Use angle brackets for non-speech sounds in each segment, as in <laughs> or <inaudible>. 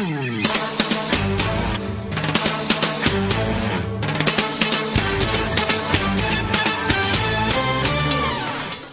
Música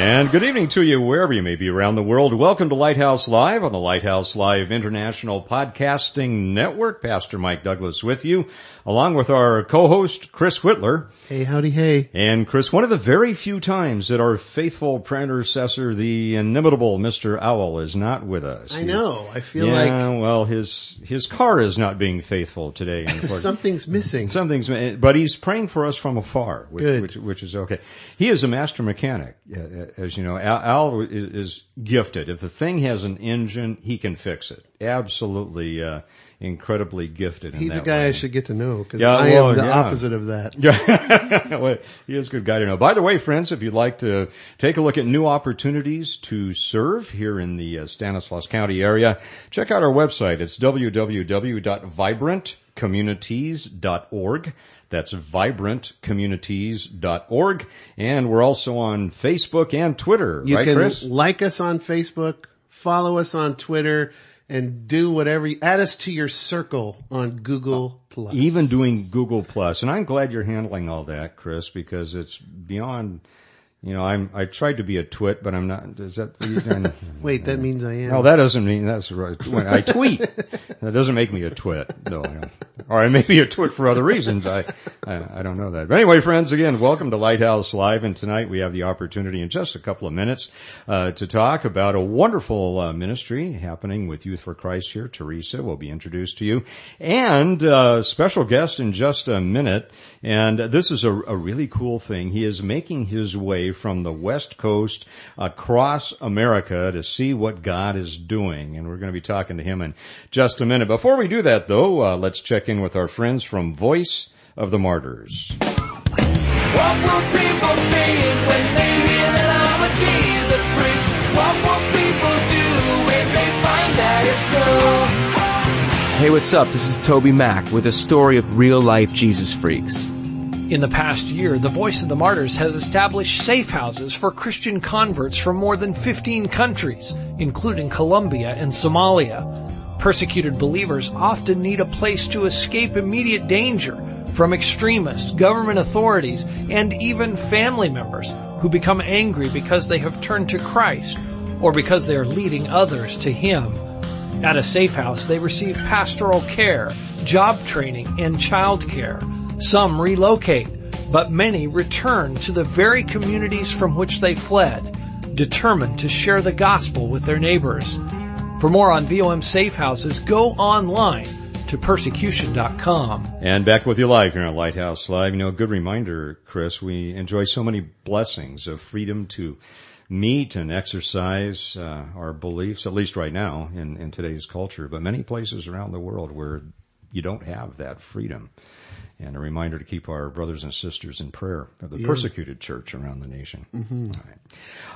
And good evening to you wherever you may be around the world. Welcome to Lighthouse Live on the Lighthouse Live International Podcasting Network. Pastor Mike Douglass with you, along with our co-host Chris Whitler. Hey, howdy, hey. And Chris, one of the very few times that our faithful predecessor, the inimitable Mr. Owl, is not with us. I know. I feel yeah, like well, his his car is not being faithful today. <laughs> something's missing. Something's, but he's praying for us from afar, which, Good. which, which is okay. He is a master mechanic, as you know. Al, Al is, is gifted. If the thing has an engine, he can fix it. Absolutely, uh, incredibly gifted. In He's a guy way. I should get to know because Yeah, I well, am the yeah. opposite of that. <laughs> Yeah, <laughs> well, he is a good guy to know. By the way, friends, if you'd like to take a look at new opportunities to serve here in the uh, Stanislaus County area, check out our website. It's www.vibrantcommunities.org. That's vibrantcommunities.org. And we're also on Facebook and Twitter, You right, can Chris? like us on Facebook, follow us on Twitter, and do whatever. You, add us to your circle on Google Plus. Even doing Google Plus, and I'm glad you're handling all that, Chris, because it's beyond. You know, I'm I tried to be a twit, but I'm not. Is that <laughs> Wait, that means I am. No, that doesn't mean that's right. When I tweet, <laughs> that doesn't make me a twit. No, I or I may be a twit for other reasons. I, I I don't know that. But anyway, friends, again, welcome to Lighthouse Live, and tonight we have the opportunity in just a couple of minutes uh, to talk about a wonderful uh, ministry happening with Youth for Christ here. Teresa will be introduced to you, and uh, special guest in just a minute. And this is a, a really cool thing. He is making his way from the West Coast across America to see what God is doing. And we're going to be talking to him in just a minute. Before we do that though, uh, let's check in with our friends from Voice of the Martyrs. What will people think when they hear that I'm a Jesus freak? What will people do when they find that it's true? Hey, what's up? This is TobyMac with a story of real life Jesus freaks. In the past year, the Voice of the Martyrs has established safe houses for Christian converts from more than 15 countries, including Colombia and Somalia. Persecuted believers often need a place to escape immediate danger from extremists, government authorities, and even family members who become angry because they have turned to Christ or because they are leading others to Him. At a safe house, they receive pastoral care, job training, and child care. Some relocate, but many return to the very communities from which they fled, determined to share the gospel with their neighbors. For more on VOM safe houses, go online to persecution.com. And back with you live here on Lighthouse Live. You know, a good reminder, Chris, we enjoy so many blessings of freedom to meet and exercise uh, our beliefs, at least right now in, in today's culture, but many places around the world where you don't have that freedom. And a reminder to keep our brothers and sisters in prayer of the persecuted church around the nation. All right.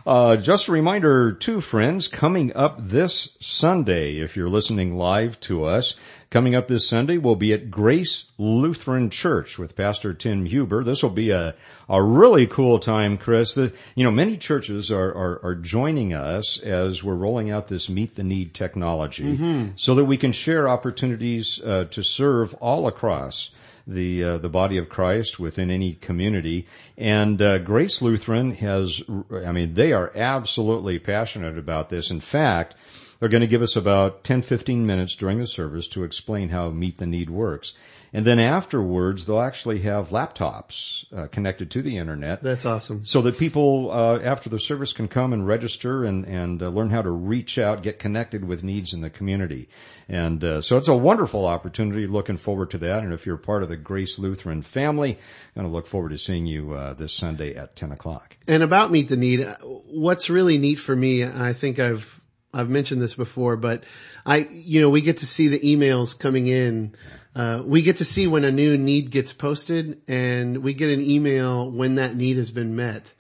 Uh, just a reminder, too, friends, coming up this Sunday, if you're listening live to us, coming up this Sunday, we'll be at Grace Lutheran Church with Pastor Tim Huber. This will be a, a really cool time, Chris. The, you know, many churches are, are, are joining us as we're rolling out this Meet the Need technology so that we can share opportunities uh, to serve all across the uh, the body of Christ within any community. And uh, Grace Lutheran has, I mean, they are absolutely passionate about this. In fact, they're going to give us about 10, 15 minutes during the service to explain how Meet the Need works. And then afterwards, they'll actually have laptops uh, connected to the internet That's awesome. so that people uh, after the service can come and register and and uh, learn how to reach out, get connected with needs in the community, and uh, so it's a wonderful opportunity. Looking forward to that, and if you're part of the Grace Lutheran family, I'm going to look forward to seeing you uh, this Sunday at ten o'clock. And about Meet the Need, what's really neat for me, I think I've, I've mentioned this before, but I, you know, we get to see the emails coming in. Uh, we get to see when a new need gets posted and we get an email when that need has been met.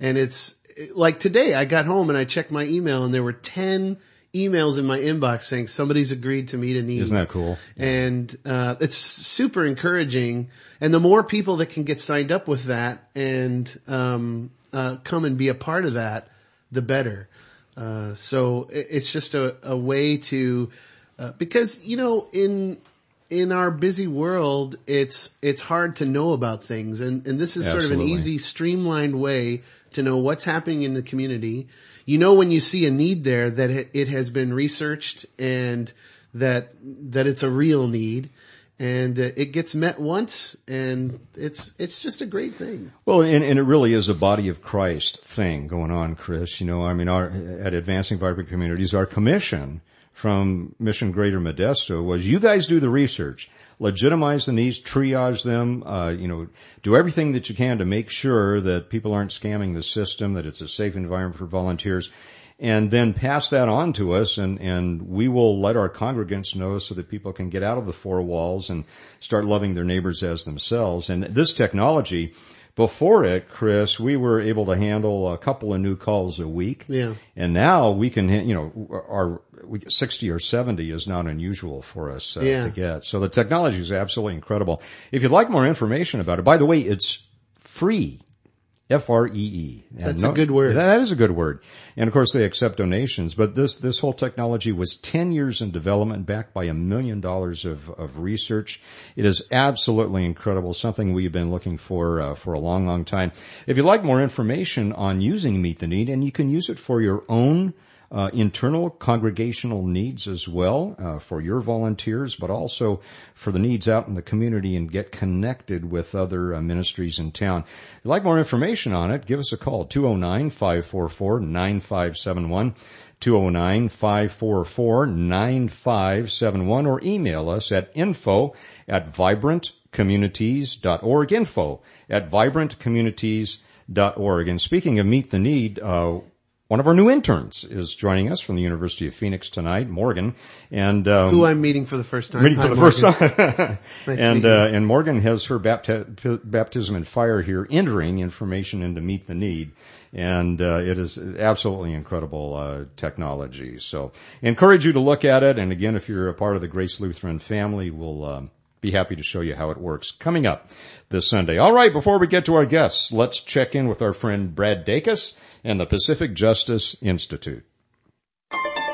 And it's like today I got home and I checked my email and there were 10 emails in my inbox saying somebody's agreed to meet a need. Isn't that cool? and uh, it's super encouraging. And the more people that can get signed up with that and um, uh, come and be a part of that, the better. Uh, so it, it's just a, a way to uh, because you know in in our busy world, it's it's hard to know about things, and and this is sort of an easy, streamlined way to know what's happening in the community. You know when you see a need there that it, it has been researched and that that it's a real need, and uh, it gets met once, and it's it's just a great thing. Well, and, and it really is a body of Christ thing going on, Chris. You know, I mean, our, at Advancing Vibrant Communities, our commission from Mission Greater Modesto was you guys do the research, legitimize the needs, triage them, uh, you know, do everything that you can to make sure that people aren't scamming the system, that it's a safe environment for volunteers. And then pass that on to us and, and we will let our congregants know so that people can get out of the four walls and start loving their neighbors as themselves. And this technology, before it, Chris, we were able to handle a couple of new calls a week. Yeah. And now we can, you know, our 60 or 70 is not unusual for us uh, Yeah. to get. So the technology is absolutely incredible. If you'd like more information about it, by the way, it's free. F-R-E-E. And That's a good word. That is a good word. And of course they accept donations, but this, this whole technology was 10 years in development backed by a million dollars of, of research. It is absolutely incredible, something we've been looking for, uh, for a long, long time. If you'd like more information on using Meet the Need, and you can use it for your own uh, internal congregational needs as well uh, for your volunteers, but also for the needs out in the community and get connected with other uh, ministries in town. If you'd like more information on it, give us a call, 209-544-9571, 209-544-9571, or email us at info at vibrantcommunities.org, info at vibrantcommunities.org. And speaking of Meet the Need, uh, one of our new interns is joining us from the University of Phoenix tonight, Morgan, and um, Who I'm meeting for the first time. meeting for Hi, the first time. <laughs> Nice <laughs> and to meet you. uh, and Morgan has her bapti- baptism in fire here, entering information into Meet the Need, and uh, it is absolutely incredible uh, technology. So, encourage you to look at it. And again, if you're a part of the Grace Lutheran family, we'll. Um, be happy to show you how it works coming up this Sunday. All right, before we get to our guests, let's check in with our friend Brad Dacus and the Pacific Justice Institute.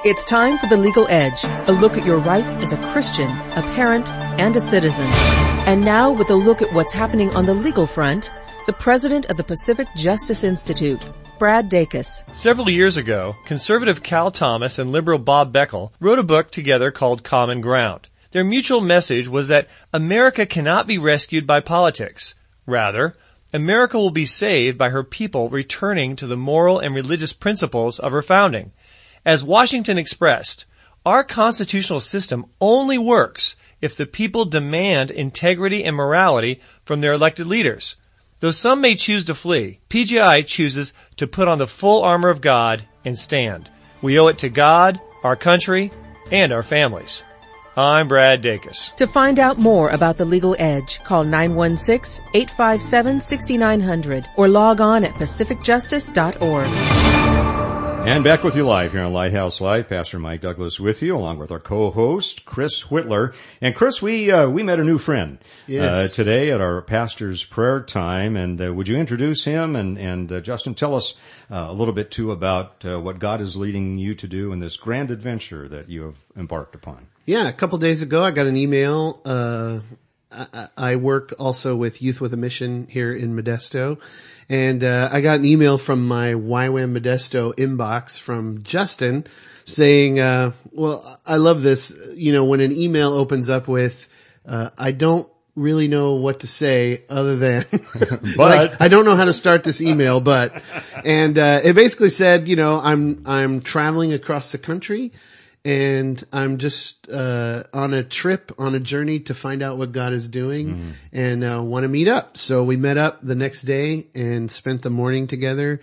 It's time for The Legal Edge, a look at your rights as a Christian, a parent, and a citizen. And now with a look at what's happening on the legal front, the president of the Pacific Justice Institute, Brad Dacus. Several years ago, conservative Cal Thomas and liberal Bob Beckel wrote a book together called Common Ground. Their mutual message was that America cannot be rescued by politics. Rather, America will be saved by her people returning to the moral and religious principles of her founding. As Washington expressed, our constitutional system only works if the people demand integrity and morality from their elected leaders. Though some may choose to flee, PJI chooses to put on the full armor of God and stand. We owe it to God, our country, and our families. I'm Brad Dacus. To find out more about The Legal Edge, call 916-857-6900 or log on at pacificjustice.org. And back with you live here on Lighthouse Live. Pastor Mike Douglass with you, along with our co-host Chris Whitler. And Chris, we uh, we met a new friend Yes. uh, today at our pastor's prayer time. And uh, would you introduce him? And and uh, Justin, tell us uh, a little bit too about uh, what God is leading you to do in this grand adventure that you have embarked upon. Yeah, a couple days ago I got an email. Uh, I, I work also with Youth with a Mission here in Modesto, and uh, I got an email from my YWAM Modesto inbox from Justin saying, uh, "Well, I love this. You know, when an email opens up with, uh, I don't really know what to say other than, <laughs> But- like, I don't know how to start this email, but, and, uh, it basically said, you know, I'm, I'm traveling across the country and I'm just, uh, on a trip, on a journey to find out what God is doing and, uh, want to meet up. So we met up the next day and spent the morning together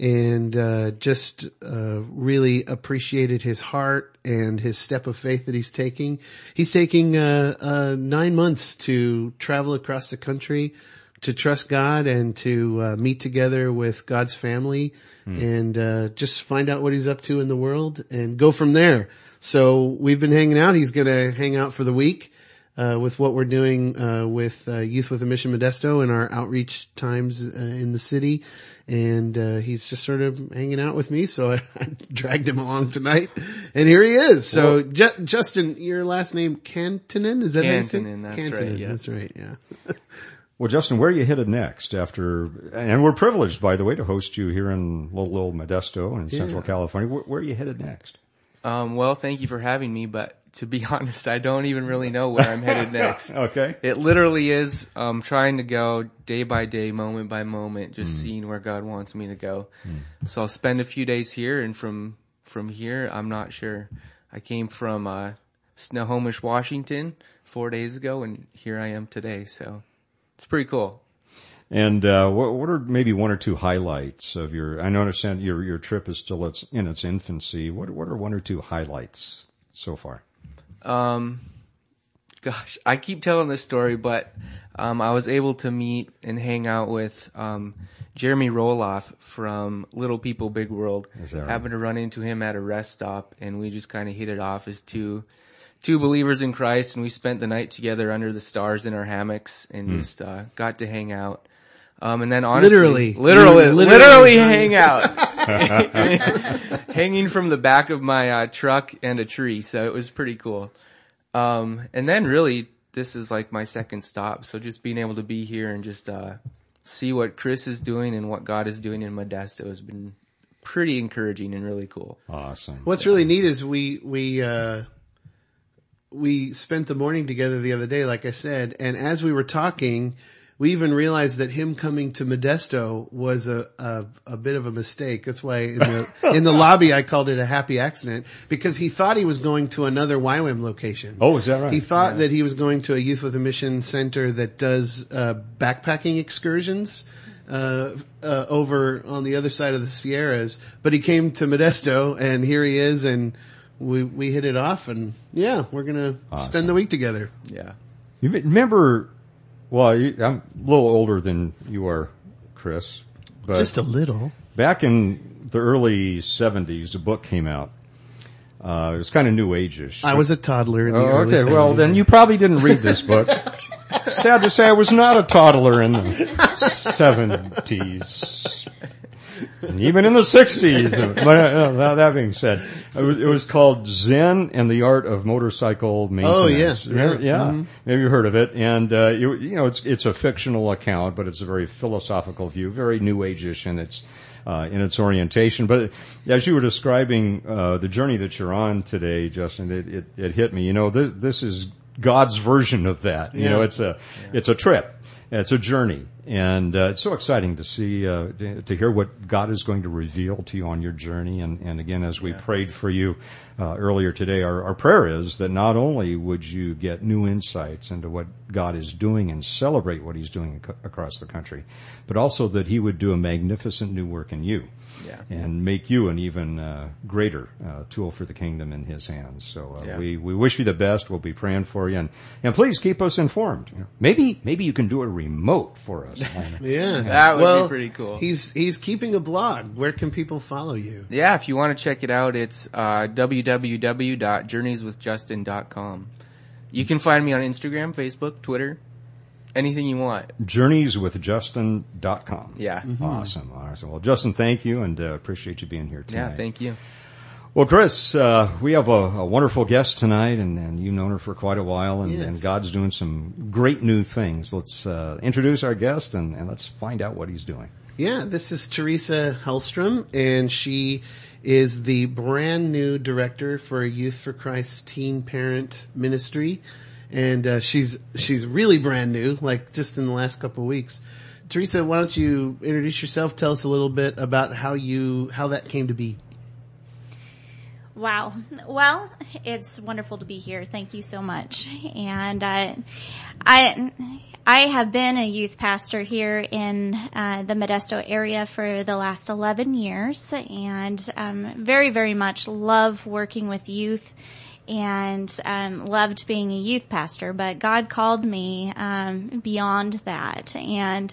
and uh, just uh, really appreciated his heart and his step of faith that he's taking. He's taking uh, uh, nine months to travel across the country to trust God and to uh, meet together with God's family and uh, just find out what he's up to in the world and go from there. So we've been hanging out. He's going to hang out for the week uh, with what we're doing uh, with uh, Youth with a Mission Modesto and our outreach times uh, in the city. And uh, he's just sort of hanging out with me, so I, <laughs> I dragged him along tonight, and here he is. So, Ju- Justin, your last name Kantonen is that how you say it? Kantonen, right, yeah. That's right. Yeah. <laughs> Well, Justin, where are you headed next after, and we're privileged, by the way, to host you here in little, little Modesto in Central California. Where, where are you headed next? Um, well, thank you for having me, but to be <laughs> honest, I don't even really know where I'm headed <laughs> next. Okay. It literally is um, trying to go day by day, moment by moment, just seeing where God wants me to go. So I'll spend a few days here, and from from here, I'm not sure. I came from uh, Snohomish, Washington, four days ago, and here I am today. So it's pretty cool. And uh, what, what are maybe one or two highlights of your? I understand your your trip is still its, in its infancy. What what are one or two highlights so far? Um, gosh, I keep telling this story, but um, I was able to meet and hang out with um, Jeremy Roloff from Little People Big World. Is that right? Happened to run into him at a rest stop, and we just kind of hit it off as two two believers in Christ, and we spent the night together under the stars in our hammocks, and Hmm. just uh, got to hang out. Um, and then honestly, Literally. literally, Literally. literally hang <laughs> out, <laughs> hanging from the back of my uh, truck and a tree. So it was pretty cool. Um, and then really, this is like my second stop. So just being able to be here and just, uh, see what Chris is doing and what God is doing in Modesto has been pretty encouraging and really cool. Awesome. What's really neat is we we uh, we spent the morning together the other day, like I said, and as we were talking, we even realized that him coming to Modesto was a a, a bit of a mistake. That's why in the <laughs> in the lobby I called it a happy accident because he thought he was going to another YWAM location. Oh, is that right? He thought that he was going to a youth with a mission center that does uh, backpacking excursions uh, uh, over on the other side of the Sierras, but he came to Modesto, and here he is, and we we hit it off, and yeah, we're gonna spend the week together. Yeah. You remember? Well, you, I'm a little older than you are, Chris. But Just a little. back in the early '70s, a book came out. Uh, it was kind of new age-ish. I was a toddler in the Oh, early okay. Well, then you probably didn't read this book. <laughs> Sad to say, I was not a toddler in the <laughs> <laughs> even in the sixties. But uh, that, being said, it was, it was called Zen and the Art of Motorcycle Maintenance. Oh, yeah. Remember- Yeah. yeah. Maybe you heard of it. And uh, you, you know, it's it's a fictional account, but it's a very philosophical view, very new age-ish in its uh, in its orientation. But as you were describing uh, the journey that you're on today, Justin, it, it, it hit me. You know, this, this is God's version of that. You know, it's a it's a trip, it's a journey, and uh, it's so exciting to see uh, to, to hear what God is going to reveal to you on your journey. And and again, as we prayed for you uh, earlier today, our, our prayer is that not only would you get new insights into what God is doing and celebrate what He's doing ac- across the country, but also that He would do a magnificent new work in you. Yeah. And make you an even uh, greater uh, tool for the kingdom in His hands. So uh, Yeah. we we wish you the best. We'll be praying for you, and and please keep us informed. You know, Maybe maybe you can do a remote for us. <laughs> yeah, That would be pretty cool. He's he's keeping a blog. Where can people follow you? Yeah, if you want to check it out, it's uh, www.journeyswithjustin.com. You can find me on Instagram, Facebook, Twitter, anything you want. Journeyswithjustin.com. Yeah. Awesome, awesome. Well, Justin, thank you, and uh, appreciate you being here tonight. Yeah, thank you. Well, Chris, uh, we have a, a wonderful guest tonight, and, and you've known her for quite a while, and, Yes. and God's doing some great new things. Let's uh, introduce our guest, and, and let's find out what he's doing. Yeah, this is Teresa Hellstrom, and she is the brand new director for Youth for Christ Teen Parent Ministry. And uh, she's she's really brand new, like just in the last couple of weeks. Teresa, why don't you introduce yourself? Tell us a little bit about how you how that came to be. Wow. Well, it's wonderful to be here. Thank you so much. And uh, I I have been a youth pastor here in uh, the Modesto area for the last 11 years, and um, very very much love working with youth. And um, loved being a youth pastor, but God called me um, beyond that, and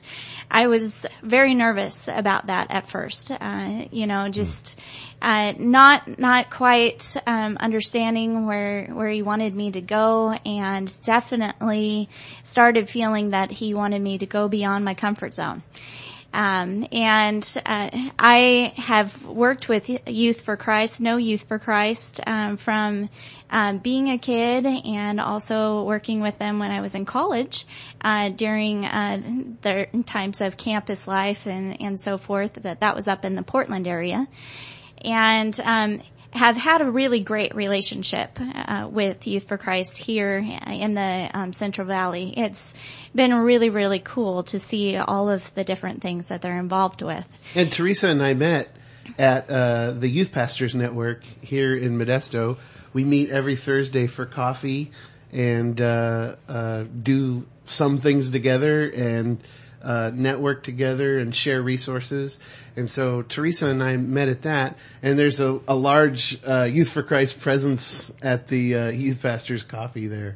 I was very nervous about that at first. Uh, you know, just uh, not not quite um, understanding where where he wanted me to go, and definitely started feeling that he wanted me to go beyond my comfort zone. Um, and uh, I have worked with Youth for Christ, No Youth for Christ, um, from um, being a kid and also working with them when I was in college uh, during uh, their times of campus life and and so forth. But that was up in the Portland area and um, have had a really great relationship uh, with Youth for Christ here in the um, Central Valley. It's been really, really cool to see all of the different things that they're involved with. And Teresa and I met at uh, the Youth Pastors Network here in Modesto. We meet every Thursday for coffee and uh, uh, do some things together and uh, network together and share resources. And so Teresa and I met at that, and there's a, a large uh, Youth for Christ presence at the uh, Youth Pastors Coffee there.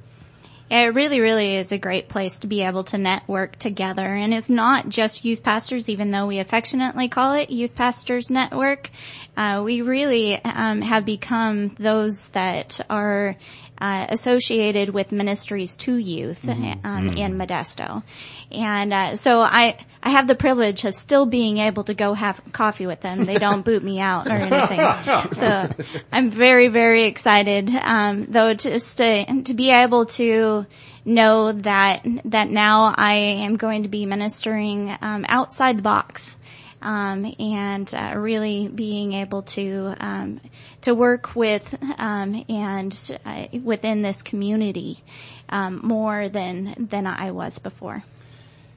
It really, really is a great place to be able to network together. And it's not just youth pastors, even though we affectionately call it Youth Pastors Network. Uh, we really um, have become those that are uh, associated with ministries to youth Mhm. um, Mhm. in Modesto, and uh, so I I have the privilege of still being able to go have coffee with them. They don't boot me out or anything, <laughs> so I'm very very excited. Um, though just to to be able to know that that now I am going to be ministering um, outside the box um, and uh, really being able to um, to work with um, and uh, within this community um, more than than I was before.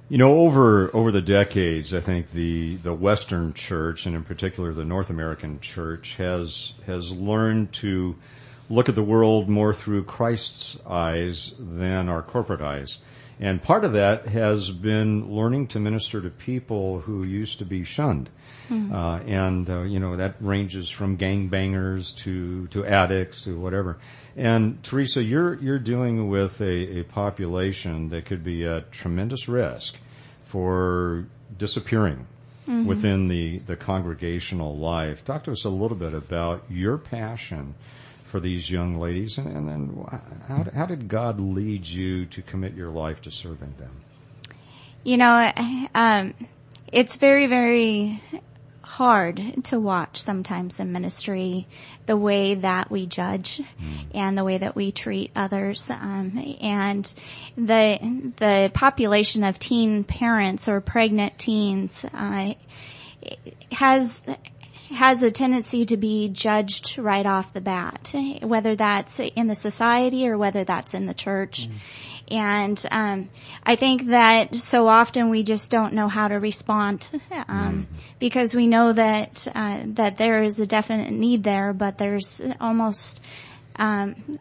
You know, over over the decades, I think the the Western Church, and in particular the North American Church, has has learned to look at the world more through Christ's eyes than our corporate eyes. And part of that has been learning to minister to people who used to be shunned. Mhm. Uh, and, uh, you know, that ranges from gangbangers to, to addicts to whatever. And Teresa, you're, you're dealing with a, a population that could be at tremendous risk for disappearing Mhm. within the, the congregational life. Talk to us a little bit about your passion for these young ladies? And, and then how, how did God lead you to commit your life to serving them? You know, um, it's very very hard to watch sometimes in ministry the way that we judge and the way that we treat others. Um, and the the population of teen parents or pregnant teens uh, has has a tendency to be judged right off the bat, whether that's in the society or whether that's in the church. And um, I think that so often we just don't know how to respond um, because we know that uh, that there is a definite need there, but there's almost um,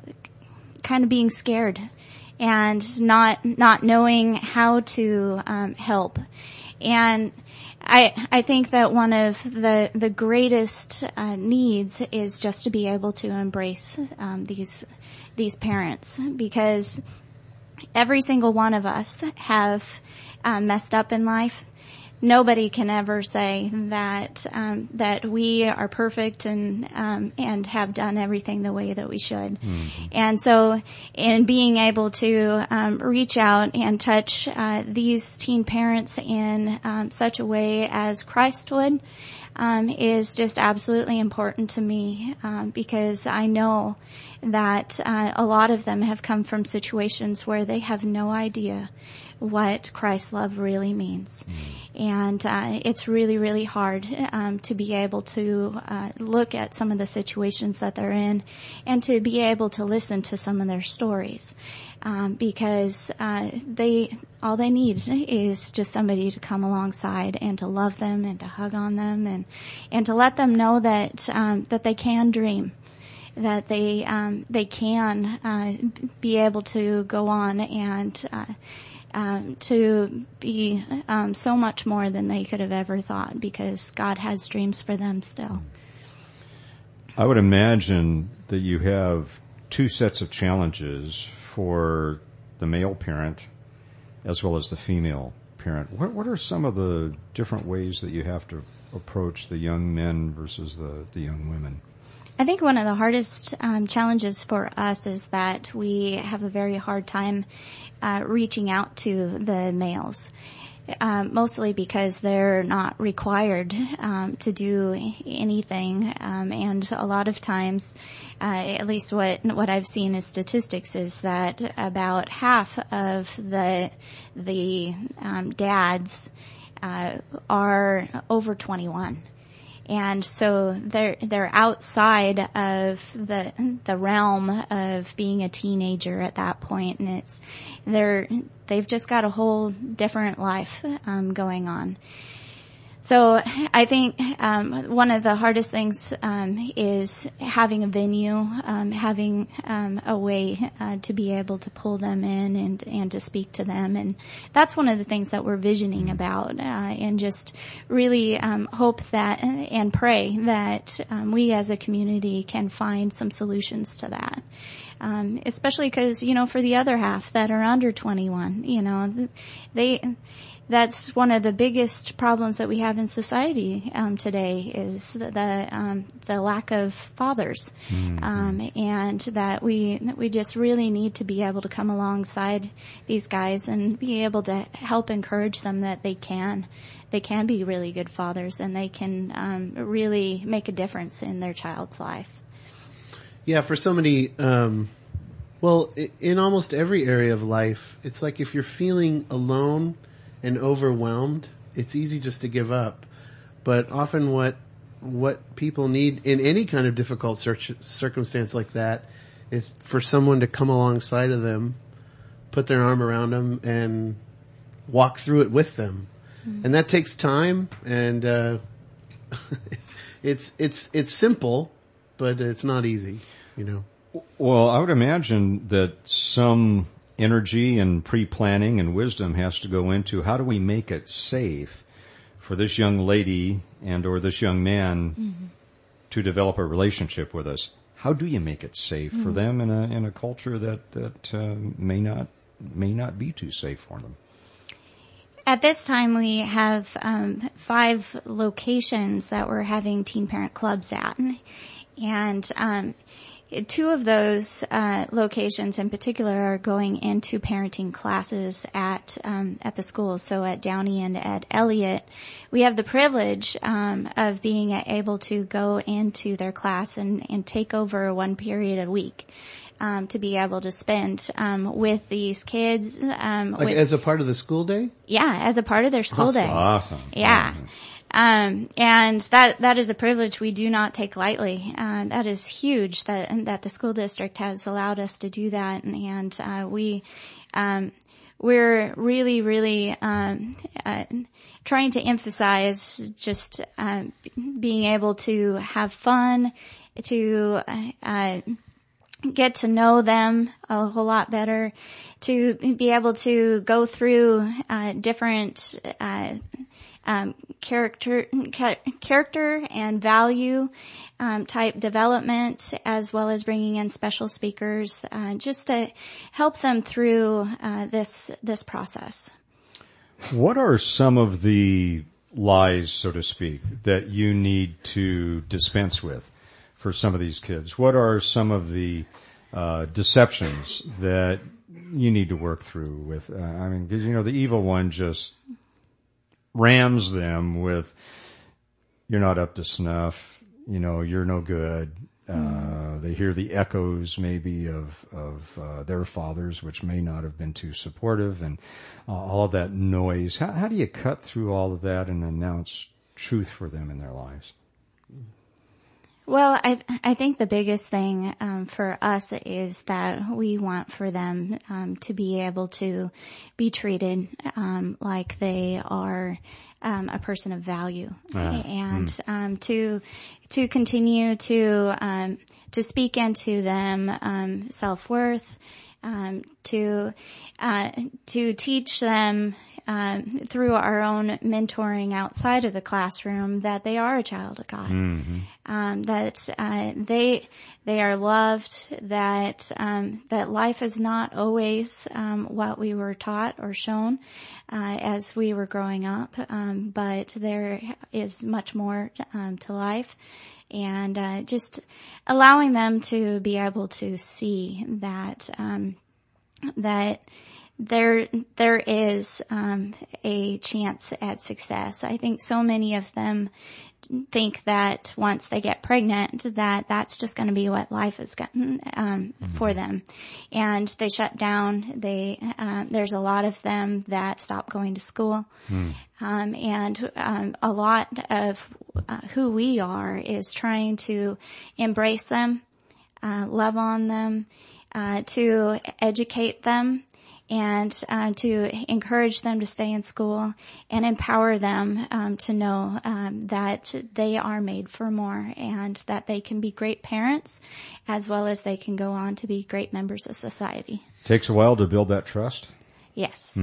kind of being scared and not not knowing how to um, help. And I I think that one of the the greatest uh, needs is just to be able to embrace um, these these parents because every single one of us have uh, messed up in life. Nobody can ever say that um, that we are perfect and um, and have done everything the way that we should. And so, in being able to um, reach out and touch uh, these teen parents in um, such a way as Christ would um, is just absolutely important to me um, because I know that uh, a lot of them have come from situations where they have no idea what Christ's love really means. And uh, it's really, really hard um, to be able to uh, look at some of the situations that they're in and to be able to listen to some of their stories. Um, because uh, they all they need is just somebody to come alongside and to love them and to hug on them and and to let them know that um, that they can dream that they um, they can uh, be able to go on and uh, um, to be um, so much more than they could have ever thought because God has dreams for them still. I would imagine that you have two sets of challenges for the male parent as well as the female parent. What, what are some of the different ways that you have to approach the young men versus the, the young women? I think one of the hardest um, challenges for us is that we have a very hard time uh, reaching out to the males. Um, mostly because they're not required um, to do anything, um, and a lot of times, uh, at least what what I've seen as statistics is that about half of the the um, dads uh, are over 21 and so they're they're outside of the the realm of being a teenager at that point, and it's they're they've just got a whole different life um, going on. So I think um, one of the hardest things um, is having a venue, um, having um, a way uh, to be able to pull them in and and to speak to them, and that's one of the things that we're visioning about, uh, and just really um, hope that and pray that um, we as a community can find some solutions to that. Um, especially because you know for the other half that are under 21 you know they that's one of the biggest problems that we have in society um, today is the the, um, the lack of fathers, Mhm. um, and that we that we just really need to be able to come alongside these guys and be able to help encourage them that they can they can be really good fathers and they can um, really make a difference in their child's life. Yeah, for so many, um, well, in almost every area of life, it's like if you're feeling alone and overwhelmed, it's easy just to give up. But often what, what people need in any kind of difficult cir- circumstance like that is for someone to come alongside of them, put their arm around them and walk through it with them. And that takes time and, uh, <laughs> it's, it's, it's simple, but it's not easy, you know. Well, I would imagine that some energy and pre-planning and wisdom has to go into how do we make it safe for this young lady and or this young man to develop a relationship with us. How do you make it safe for Mhm. them in a in a culture that that uh, may not may not be too safe for them? At this time, we have um, five locations that we're having teen parent clubs at, and um, two of those uh, locations in particular are going into parenting classes at um, at the schools. So at Downey and at Elliott, we have the privilege um, of being able to go into their class and, and take over one period a week. Um, to be able to spend um, with these kids, um, Like with, as a part of the school day? yeah, as a part of their school day. Awesome. Yeah. Um, and that, that is a privilege we do not take lightly. Uh, that is huge that, that the school district has allowed us to do that. And, and uh, we, um, we're really, really, um, uh, trying to emphasize just, uh, being able to have fun, to, uh, get to know them a whole lot better, to be able to go through uh, different uh, um, character ca- character and value um, type development, as well as bringing in special speakers, uh, just to help them through uh, this this process. What are some of the lies, so to speak, that you need to dispense with for some of these kids? What are some of the uh, deceptions that you need to work through with? Uh, I mean, because you know the evil one just rams them with, "You're not up to snuff," you know, "You're no good." Uh, Uh, they hear the echoes maybe of of uh, their fathers, which may not have been too supportive, and uh, all of that noise. How, how do you cut through all of that and announce truth for them in their lives? Well, I I think the biggest thing um, for us is that we want for them um, to be able to be treated um, like they are um, a person of value, and um, to to continue to um, to speak into them um, self worth, um, to uh, to teach them um, through our own mentoring outside of the classroom that they are a child of God, um, that uh, they they are loved, that um, that life is not always um, what we were taught or shown uh, as we were growing up, um, but there is much more um, to life. And uh, just allowing them to be able to see that um, that there there is um, a chance at success. I think so many of them think that once they get pregnant, that that's just going to be what life is going um, for them, and they shut down. They um, there's a lot of them that stop going to school, um, and um, a lot of uh, who we are is trying to embrace them, uh, love on them, uh, to educate them and uh, to encourage them to stay in school and empower them um, to know um, that they are made for more and that they can be great parents as well as they can go on to be great members of society. Takes a while to build that trust. Yes.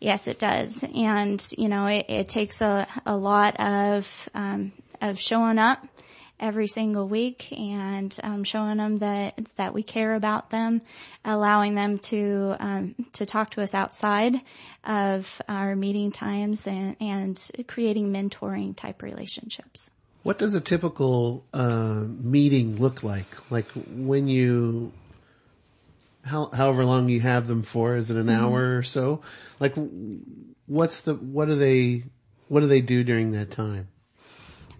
Yes, it does. And, you know, it, it takes a, a lot of, um, of showing up every single week and, um, showing them that, that we care about them, allowing them to, um, to talk to us outside of our meeting times and, and creating mentoring type relationships. What does a typical uh, meeting look like? Like when you, how, however long you have them for? Is it an hour or so? Like, what's the what do they what do they do during that time?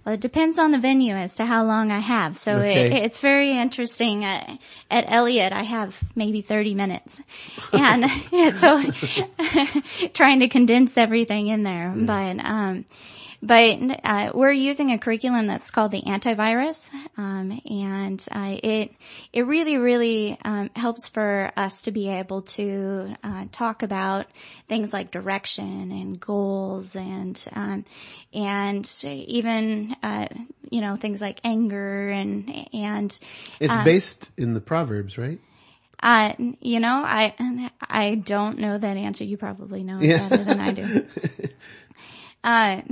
Well, it depends on the venue as to how long I have. So it, it's very interesting. At, at Elliott, I have maybe 30 minutes. <laughs> And yeah, so <laughs> trying to condense everything in there. But, um, but uh, we're using a curriculum that's called the antivirus, um, and uh, it it really really um, helps for us to be able to uh, talk about things like direction and goals and um, and even uh, you know things like anger and and It's based in the Proverbs, right? uh, you know, I I don't know that answer. You probably know it Yeah. better than I do. <laughs> uh,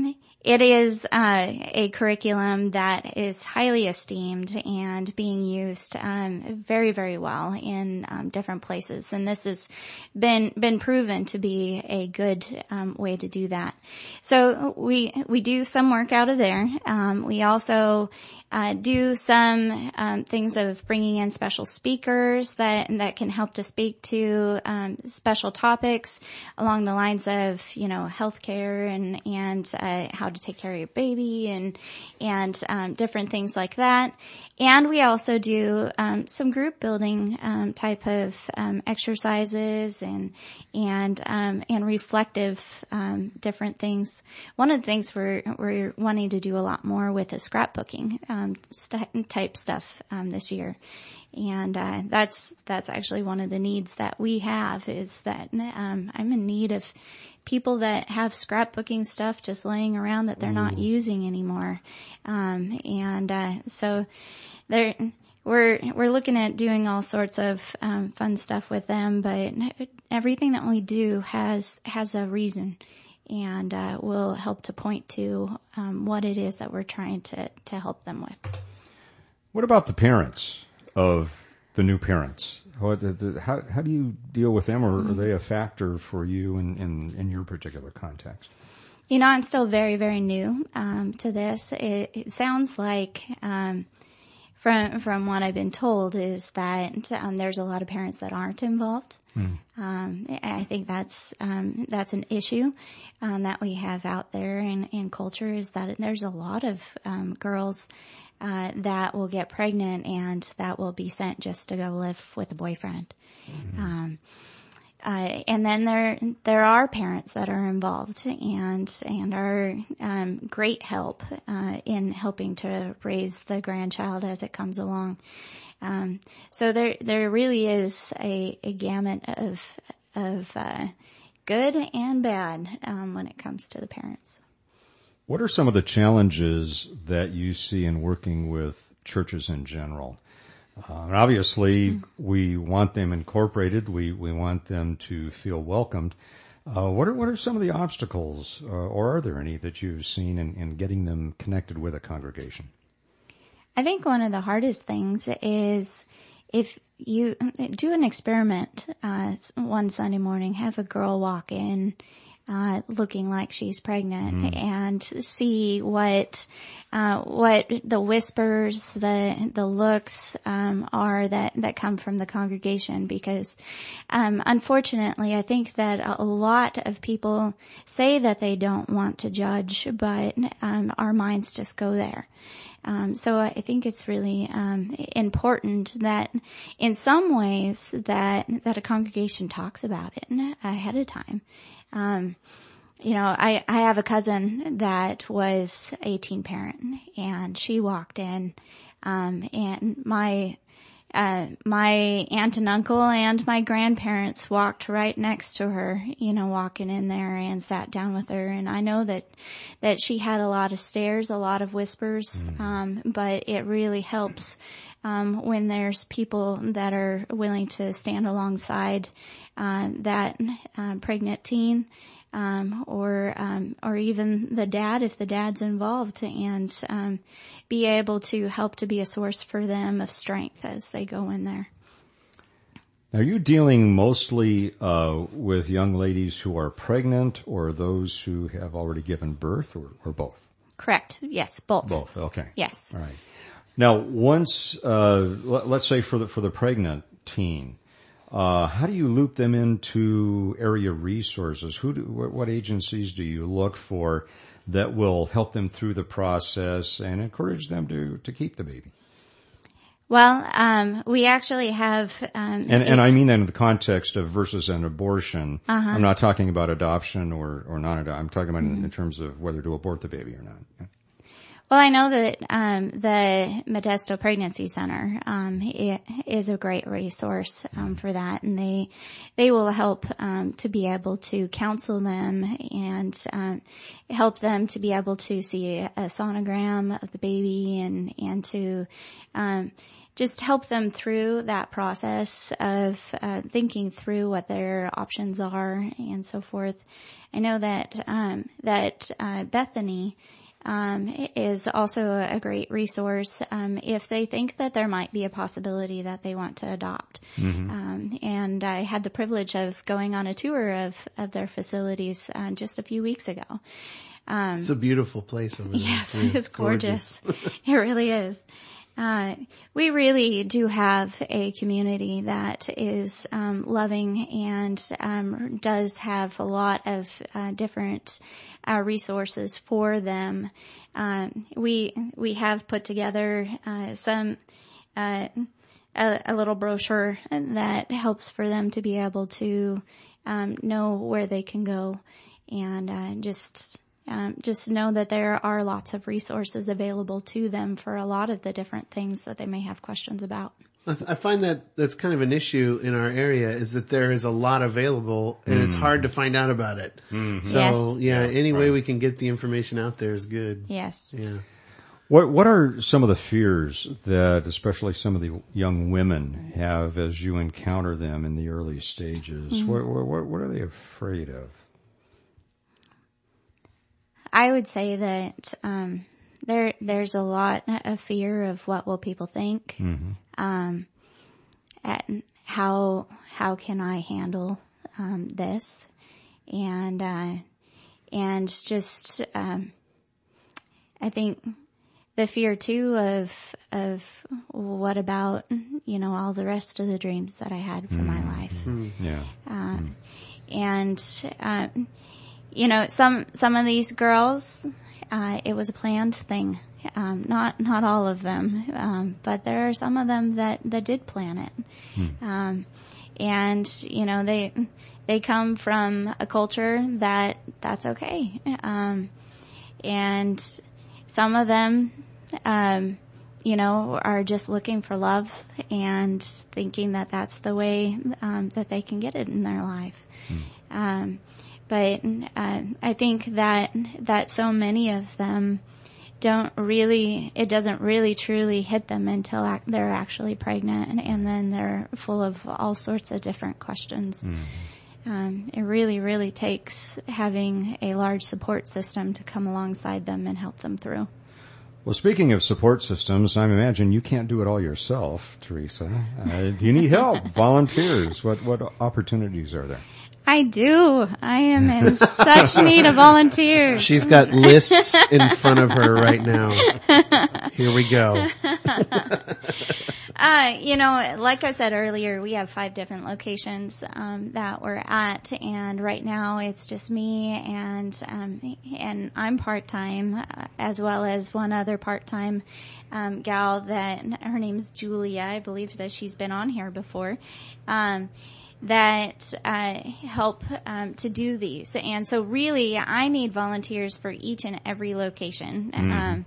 it is uh, a curriculum that is highly esteemed and being used um, very, very well in um, different places, and this has been been proven to be a good um, way to do that. So we we do some work out of there. Um, we also uh, do some um, things of bringing in special speakers that that can help to speak to um, special topics along the lines of you know healthcare and and uh, how to take care of your baby and and um, different things like that. And we also do um, some group building um, type of um, exercises and and um, and reflective um, different things. One of the things we're we're wanting to do a lot more with is scrapbooking um, st- type stuff um, this year. And uh, that's that's actually one of the needs that we have is that um, I'm in need of people that have scrapbooking stuff just laying around that they're not using anymore. Um, and uh, so they're we're we're looking at doing all sorts of um, fun stuff with them, but everything that we do has has a reason, and uh, will help to point to um, what it is that we're trying to to help them with. What about the parents of the new parents? What, the- the- how, how do you deal with them, or are they a factor for you in, in, in your particular context? You know, I'm still very, very new um, to this. It, it sounds like, um, from from what I've been told, is that um, there's a lot of parents that aren't involved. Um, I think that's um, that's an issue um, that we have out there in, in culture is that there's a lot of um, girls uh, that will get pregnant and that will be sent just to go live with a boyfriend. Um, uh, and then there there are parents that are involved and and are um, great help uh, in helping to raise the grandchild as it comes along. Um, so there there really is a, a gamut of of uh, good and bad um, when it comes to the parents. What are some of the challenges that you see in working with churches in general? Uh, and obviously, we want them incorporated. We we want them to feel welcomed. Uh, what are what are some of the obstacles, uh, or are there any that you've seen in, in getting them connected with a congregation? I think one of the hardest things is if you do an experiment uh, one Sunday morning, have a girl walk in uh, looking like she's pregnant and see what uh, what the whispers, the the looks um, are that that come from the congregation. Because um, unfortunately, I think that a lot of people say that they don't want to judge, but um, our minds just go there. Um, so I think it's really um, important that, in some ways, that that a congregation talks about it ahead of time. Um, you know, I I have a cousin that was a teen parent, and she walked in, um, and my uh, my aunt and uncle and my grandparents walked right next to her, you know, walking in there and sat down with her. And I know that, that she had a lot of stares, a lot of whispers, um, but it really helps, um, when there's people that are willing to stand alongside, uh, that, uh, pregnant teen um, or um, or even the dad if the dad's involved, and um, be able to help to be a source for them of strength as they go in there. Are you dealing mostly uh, with young ladies who are pregnant, or those who have already given birth, or, or both? Correct. Yes, both. Both. Okay. Yes. All right. Now, once uh, let, us say for the for the pregnant teen, uh, how do you loop them into area resources? Who do, what, what agencies do you look for that will help them through the process and encourage them to to keep the baby? Well, um, we actually have, um, And and I mean that in the context of versus an abortion. I'm not talking about adoption or or non adoption. I'm talking about in, in terms of whether to abort the baby or not. Well, I know that um, the Modesto Pregnancy Center um, is a great resource um, for that, and they they will help um, to be able to counsel them and um, help them to be able to see a sonogram of the baby and and to um, just help them through that process of uh, thinking through what their options are and so forth. I know that um, that uh, Bethany um, is also a great resource um, if they think that there might be a possibility that they want to adopt. Um, and I had the privilege of going on a tour of of their facilities uh, just a few weeks ago. It's a beautiful place over there. Yes, Yeah, <laughs> it's gorgeous. <laughs> it really is. Uh, we really do have a community that is um, loving and um, does have a lot of uh, different uh, resources for them. Um, we we have put together uh, some uh, a, a little brochure that helps for them to be able to um, know where they can go and uh, just um, just know that there are lots of resources available to them for a lot of the different things that they may have questions about. I, th- I find that that's kind of an issue in our area is that there is a lot available and it's hmm. hard to find out about it. Hmm. So Yes. yeah, any way we can get the information out there is good. Yes. Yeah. What what are some of the fears that especially some of the young women have as you encounter them in the early stages? Mm-hmm. What, what what are they afraid of? I would say that um, there there's a lot of fear of what will people think, um, and how how can I handle um, this, and uh, and just um, I think the fear too of of what about you know all the rest of the dreams that I had for my life. Yeah. and um, you know some some of these girls uh, it was a planned thing. Um, not not all of them, um, but there are some of them that that did plan it. Um, and you know they they come from a culture that that's okay. Um, and some of them, um, you know, are just looking for love and thinking that that's the way um, that they can get it in their life. Um, but uh, I think that that so many of them don't really, it doesn't really truly hit them until ac- they're actually pregnant, and, and then they're full of all sorts of different questions. Um, it really, really takes having a large support system to come alongside them and help them through. Well, speaking of support systems, I imagine you can't do it all yourself, Teresa. Uh, do you need help? <laughs> Volunteers? What what opportunities are there? I do. I am in such <laughs> need of volunteers. She's got lists in front of her right now. Here we go. <laughs> Uh, you know, like I said earlier, we have five different locations um, that we're at, and right now it's just me and um, and I'm part time, uh, as well as one other part time um, gal that her name's Julia. I believe that she's been on here before. Um, that uh, help um, to do these, and so really, I need volunteers for each and every location, um,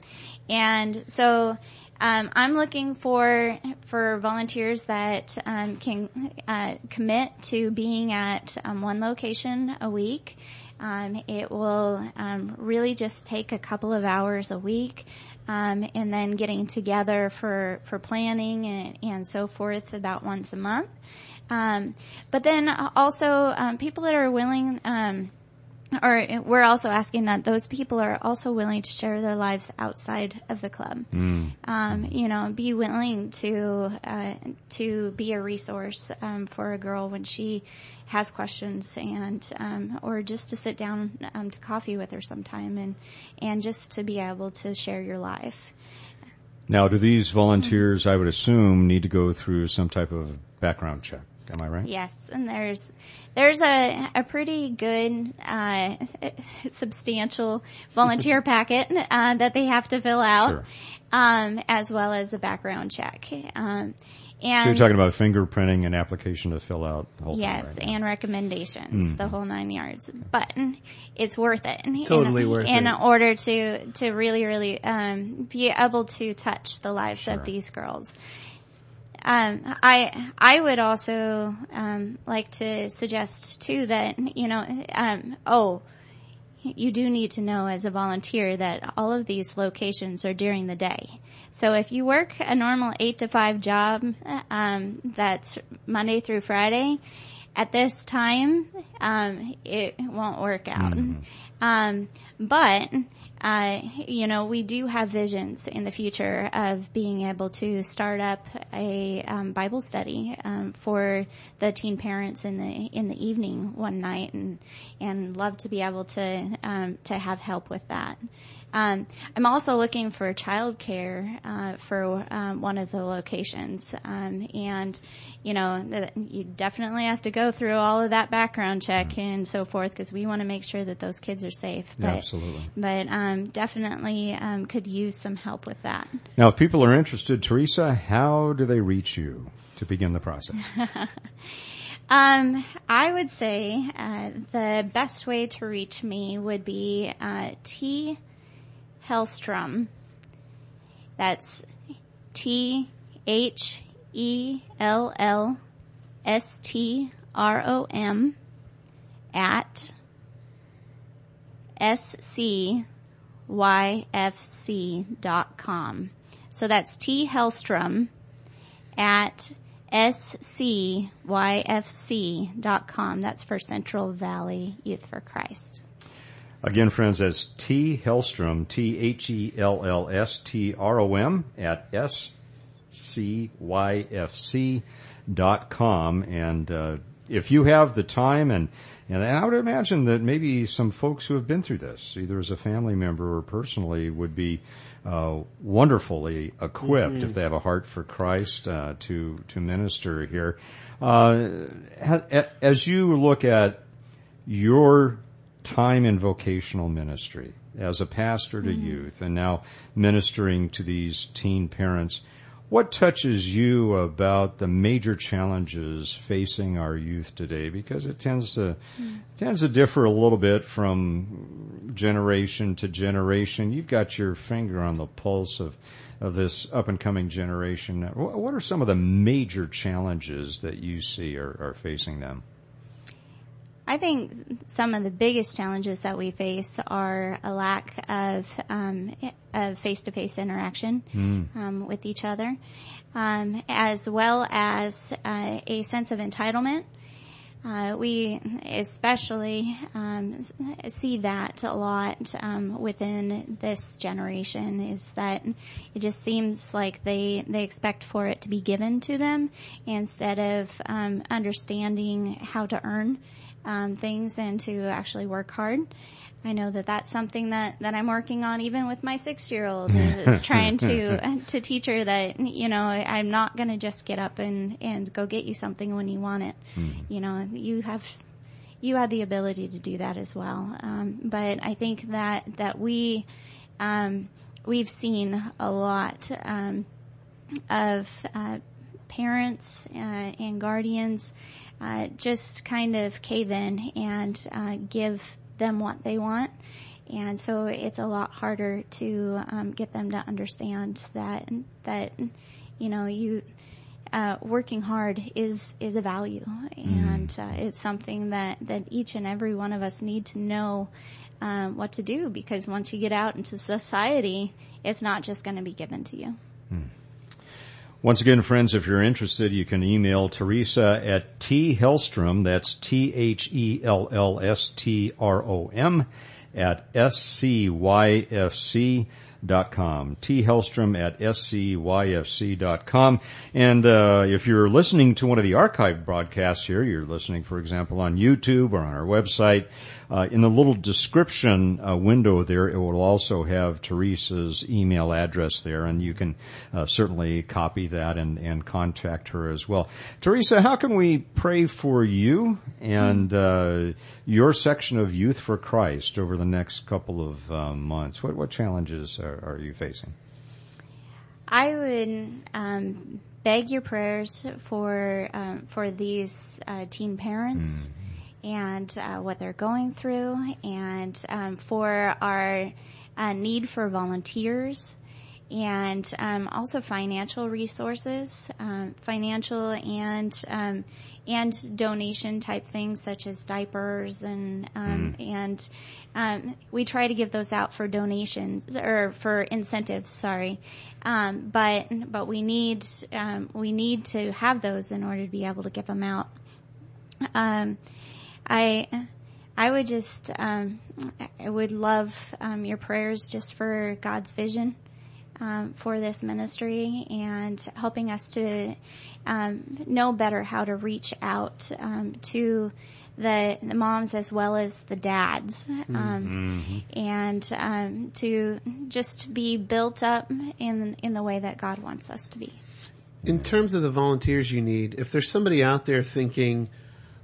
and so. Um, I'm looking for for volunteers that um, can uh, commit to being at um, one location a week. Um, it will um, really just take a couple of hours a week, um, and then getting together for for planning and, and so forth about once a month. Um, but then also um, people that are willing. Um, or we're also asking that those people are also willing to share their lives outside of the club. Um, you know, be willing to uh, to be a resource um, for a girl when she has questions, and um, or just to sit down um, to coffee with her sometime, and and just to be able to share your life. Now, do these volunteers, I would assume, need to go through some type of background check? Am I right? Yes, and there's there's a a pretty good uh, <laughs> substantial volunteer <laughs> packet uh, that they have to fill out, Sure. um, as well as a background check. Um, and So you're talking about fingerprinting and application to fill out the whole thing, Yes, right? and recommendations, the whole nine yards. But it's worth it. Totally in, worth in it. order to to really, really um, be able to touch the lives Sure. of these girls. Um, I I would also um, like to suggest too that you know um, oh you do need to know as a volunteer that all of these locations are during the day. So if you work a normal eight to five job, um, that's Monday through Friday, at this time, um, it won't work out. Um, but, uh, you know, we do have visions in the future of being able to start up a um, Bible study um, for the teen parents in the in the evening one night, and and love to be able to um, to have help with that. Um, I'm also looking for childcare uh, for um, one of the locations, um, and you know you definitely have to go through all of that background check and so forth because we want to make sure that those kids are safe. Yeah, absolutely. But um, definitely um, could use some help with that. Now, if people are interested, Teresa, how do they reach you to begin the process? <laughs> Um, I would say uh, the best way to reach me would be uh, T. Hellstrom. That's T H E L L S T R O M at scYFC.com. So that's T. Hellstrom at scYFC.com. That's for Central Valley Youth for Christ. Again, friends, that's T. Hellstrom, T-H-E-L-L-S-T-R-O-M at S-C-Y-F-C dot com. And, uh, if you have the time and, and I would imagine that maybe some folks who have been through this, either as a family member or personally, would be uh, wonderfully equipped if they have a heart for Christ uh, to to minister here. Uh, ha- as you look at your time in vocational ministry as a pastor to mm-hmm. youth and now ministering to these teen parents. What touches you about the major challenges facing our youth today? Because it tends to mm. tends to differ a little bit from generation to generation. You've got your finger on the pulse of of this up and coming generation. What are some of the major challenges that you see are, are facing them? I think some of the biggest challenges that we face are a lack of um, of face to face interaction um, with each other, um, as well as uh, a sense of entitlement. Uh, we especially um, see that a lot um, within this generation. Is that it just seems like they they expect for it to be given to them instead of um, understanding how to earn um, things and to actually work hard. I know that that's something that, that I'm working on even with my six year old <laughs> is trying to, <laughs> to teach her that, you know, I'm not going to just get up and, and go get you something when you want it. You know, you have, you have the ability to do that as well. Um, but I think that, that we, um, we've seen a lot, um, of, uh, parents, uh, and guardians, uh, just kind of cave in and, uh, give them what they want. And so it's a lot harder to, um, get them to understand that, that, you know, you, uh, working hard is is a value, and uh, it's something that that each and every one of us need to know um, what to do because once you get out into society, it's not just going to be given to you. Once again, friends, if you're interested, you can email Teresa at T Hellstrom, that's T-H-E-L-L-S-T-R-O-M, at S-C-Y-F-C dot com. T Hellstrom at SCYFC dot com. And, uh, if you're listening to one of the archived broadcasts here, you're listening, for example, on YouTube or on our website, uh, in the little description uh, window there, it will also have Teresa's email address there, and you can uh, certainly copy that and, and contact her as well. Teresa, how can we pray for you and uh, your section of Youth for Christ over the next couple of uh, months? What what challenges are, are you facing? I would um, beg your prayers for um, for these uh, teen parents and uh, what they're going through, and um, for our uh, need for volunteers. And um, also financial resources, um, financial and um, and donation type things such as diapers and um, and um, we try to give those out for donations or for incentives. Sorry, um, but but we need um, we need to have those in order to be able to give them out. Um, I I would just um, I would love um, your prayers just for God's vision um, for this ministry and helping us to um, know better how to reach out um, to the, the moms as well as the dads, um, and um, to just be built up in in the way that God wants us to be. In terms of the volunteers you need, if there's somebody out there thinking,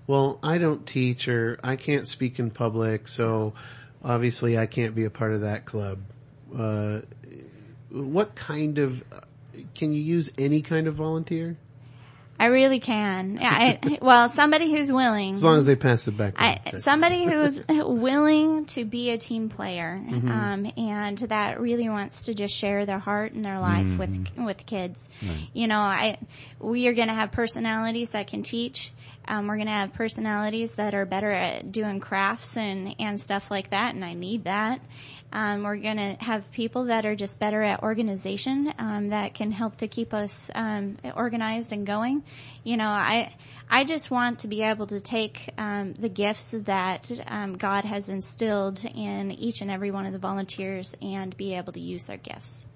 well, I don't teach or I can't speak in public, so obviously I can't be a part of that club. Uh, what kind of, can you use any kind of volunteer? I really can. I, <laughs> well, somebody who's willing. As long as they pass the background. I, somebody who's willing to be a team player, um, and that really wants to just share their heart and their life with with kids. You know, I we are going to have personalities that can teach. Um, we're going to have personalities that are better at doing crafts and and stuff like that, and I need that. Um, we're going to have people that are just better at organization um, that can help to keep us um, organized and going. You know, I I just want to be able to take um, the gifts that um, God has instilled in each and every one of the volunteers and be able to use their gifts.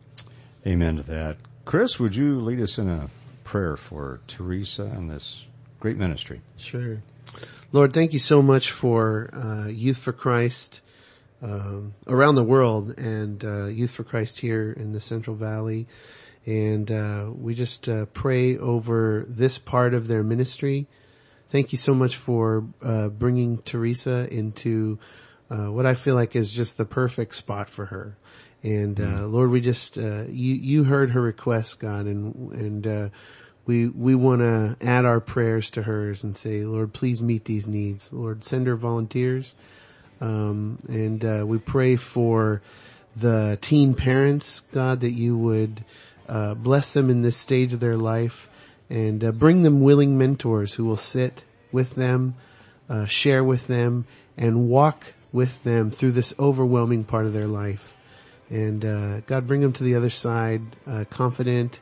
Amen to that. Chris, would you lead us in a prayer for Teresa and this great ministry? Sure. Lord, thank you so much for uh, Youth for Christ um, around the world and uh, Youth for Christ here in the Central Valley. And uh, we just uh, pray over this part of their ministry. Thank you so much for uh, bringing Teresa into uh, what I feel like is just the perfect spot for her. And uh, Lord, we just uh, you you heard her request, God, and and uh, we we want to add our prayers to hers and say, Lord, please meet these needs. Lord, send her volunteers, um, and uh, we pray for the teen parents, God, that you would uh, bless them in this stage of their life and uh, bring them willing mentors who will sit with them, uh, share with them, and walk with them through this overwhelming part of their life. And uh, God, bring them to the other side, uh, confident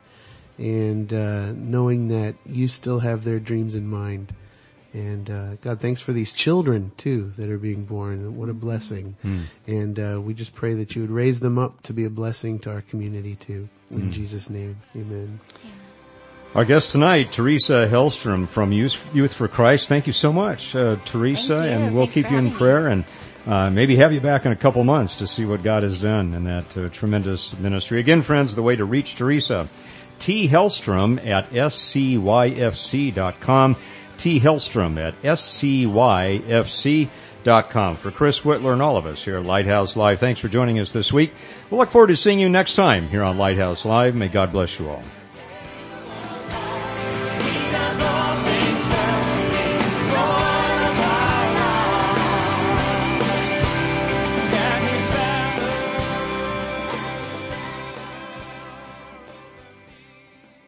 and uh, knowing that you still have their dreams in mind. And uh, God, thanks for these children too that are being born. What a blessing! And uh, we just pray that you would raise them up to be a blessing to our community too. In Jesus' name, Amen. Our guest tonight, Teresa Hellstrom from Youth, Youth for Christ. Thank you so much, uh, Teresa, Thank you. and we'll Thanks keep you in having me. prayer and uh, maybe have you back in a couple months to see what God has done in that uh, tremendous ministry. Again, friends, the way to reach Teresa, T. Hellstrom at scyfc.com, T. Hellstrom at scyfc.com. For Chris Whitler and all of us here at Lighthouse Live, thanks for joining us this week. We'll look forward to seeing you next time here on Lighthouse Live. May God bless you all.